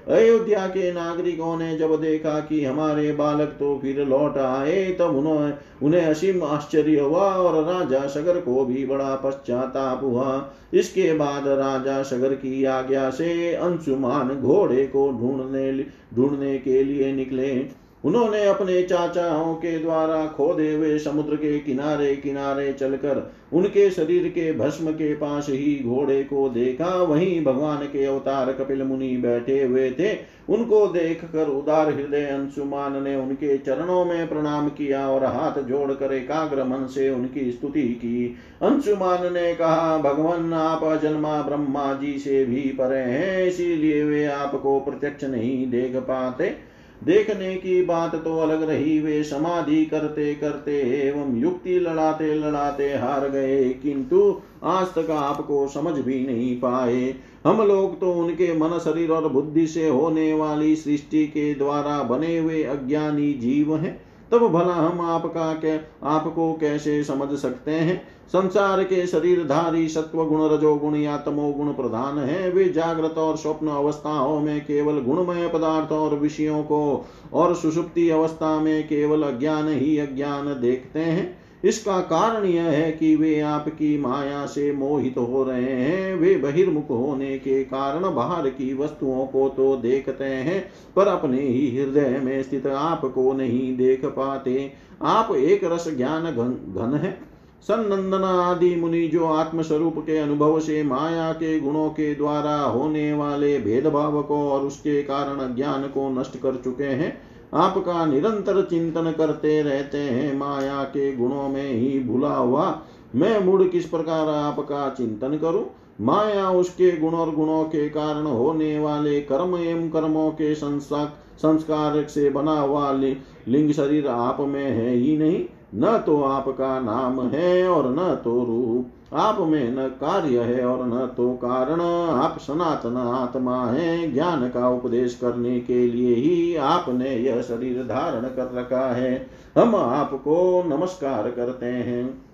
अयोध्या के नागरिकों ने जब देखा कि हमारे बालक तो फिर लौट आए, तब उन्होंने उन्हें असीम आश्चर्य हुआ और राजा सगर को भी बड़ा पश्चाताप हुआ। इसके बाद राजा सगर की आज्ञा से अंशुमान घोड़े को ढूँढने ढूँढने के लिए निकले। उन्होंने अपने चाचाओं के द्वारा खोदे हुए समुद्र के किनारे किनारे चलकर उनके शरीर के भस्म के पास ही घोड़े को देखा। वहीं भगवान के अवतार कपिल मुनि बैठे हुए थे। उनको देखकर उदार हृदय अंशुमान ने उनके चरणों में प्रणाम किया और हाथ जोड़कर एकाग्र मन से उनकी स्तुति की। अंशुमान ने कहा, भगवान, आप अजन्मा ब्रह्मा जी से भी परे हैं, इसीलिए वे आपको प्रत्यक्ष नहीं देख पाते। देखने की बात तो अलग रही, वे समाधि करते करते एवं युक्ति लड़ाते लड़ाते हार गए, किंतु आज तक आपको समझ भी नहीं पाए। हम लोग तो उनके मन, शरीर और बुद्धि से होने वाली सृष्टि के द्वारा बने हुए अज्ञानी जीव हैं। तब भला हम आपका के, आपको कैसे समझ सकते हैं? संसार के शरीरधारी सत्व गुण रजोगुण या तमोगुण प्रधान है। वे जागृत और स्वप्न अवस्थाओं में केवल गुणमय पदार्थ और विषयों को और सुषुप्ति अवस्था में केवल अज्ञान ही अज्ञान देखते हैं। इसका कारण यह है कि वे आपकी माया से मोहित हो रहे हैं। वे बहिर्मुख होने के कारण बाहर की वस्तुओं को तो देखते हैं, पर अपने ही हृदय में स्थित आपको नहीं देख पाते। आप एक रस ज्ञान घन घन है। सन्नंदन आदि मुनि जो आत्मस्वरूप के अनुभव से माया के गुणों के द्वारा होने वाले भेदभाव को और उसके कारण ज्ञान को नष्ट कर चुके हैं आपका निरंतर चिंतन करते रहते हैं माया के गुणों में ही भुला हुआ। मैं मुड़ किस प्रकार आपका चिंतन करूँ? माया उसके गुण और गुणों के कारण होने वाले कर्म एवं कर्मों के संस्कार से बना हुआ लिंग शरीर आप में है ही नहीं। न तो आपका नाम है और न तो रूप। आप में न कार्य है और न तो कारण। आप सनातन आत्मा है, ज्ञान का उपदेश करने के लिए ही आपने यह शरीर धारण कर रखा है। हम आपको नमस्कार करते हैं।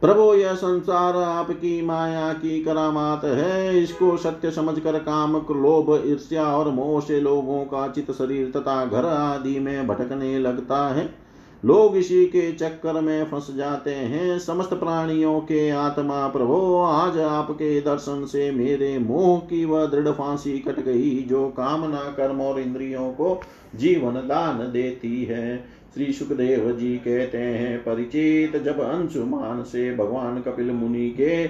प्रभु, यह संसार आपकी माया की करामात है। इसको सत्य समझकर काम लोभ ईर्ष्या और मोह से लोगों का चित शरीर तथा घर आदि में भटकने लगता है। लोग इसी के चक्कर में फंस जाते हैं। समस्त प्राणियों के आत्मा प्रभो, आज आपके दर्शन से मेरे मोह की वह दृढ़ फांसी कट गई, जो कामना कर्म और इंद्रियों को जीवन दान देती है। श्री सुखदेव जी कहते हैं, परिचित जब अंशुमान से भगवान कपिल मुनि के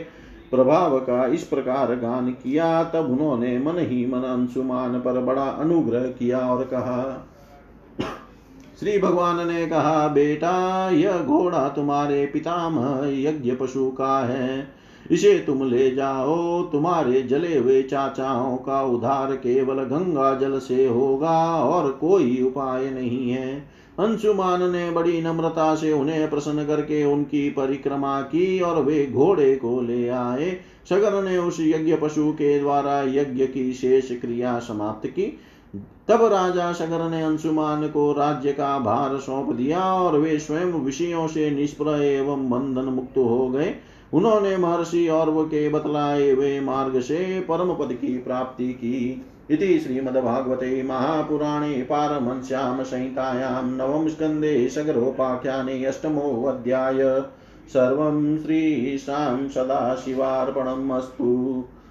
प्रभाव का इस प्रकार गान किया, तब उन्होंने मन ही मन अंशुमान पर बड़ा अनुग्रह किया और कहा श्री भगवान ने कहा, बेटा, यह घोड़ा तुम्हारे पितामह यज्ञ पशु का है। इसे तुम ले जाओ। तुम्हारे जले हुए चाचाओं का उद्धार केवल गंगा जल से होगा और कोई उपाय नहीं है। अंशुमान ने बड़ी नम्रता से उन्हें प्रसन्न करके उनकी परिक्रमा की और वे घोड़े को ले आए। सगर ने उस यज्ञ पशु के द्वारा यज्ञ की शेष क्रिया समाप्त की। तब राजा सगर ने अंशुमान को राज्य का भार सौंप दिया और वे स्वयं विषयों से निष्प्रय एवं बंधन मुक्त हो गए। उन्होंने महर्षि और के बतलाए वे मार्ग से परम पद की प्राप्ति की। इति श्रीमद्भागवते महापुराणे पारमश्याम संहितायां नवम स्कन्धे सगरोपाख्याने अष्टमोऽध्याय। सर्वं श्रीशां सदाशिवार्पणम् अस्तु।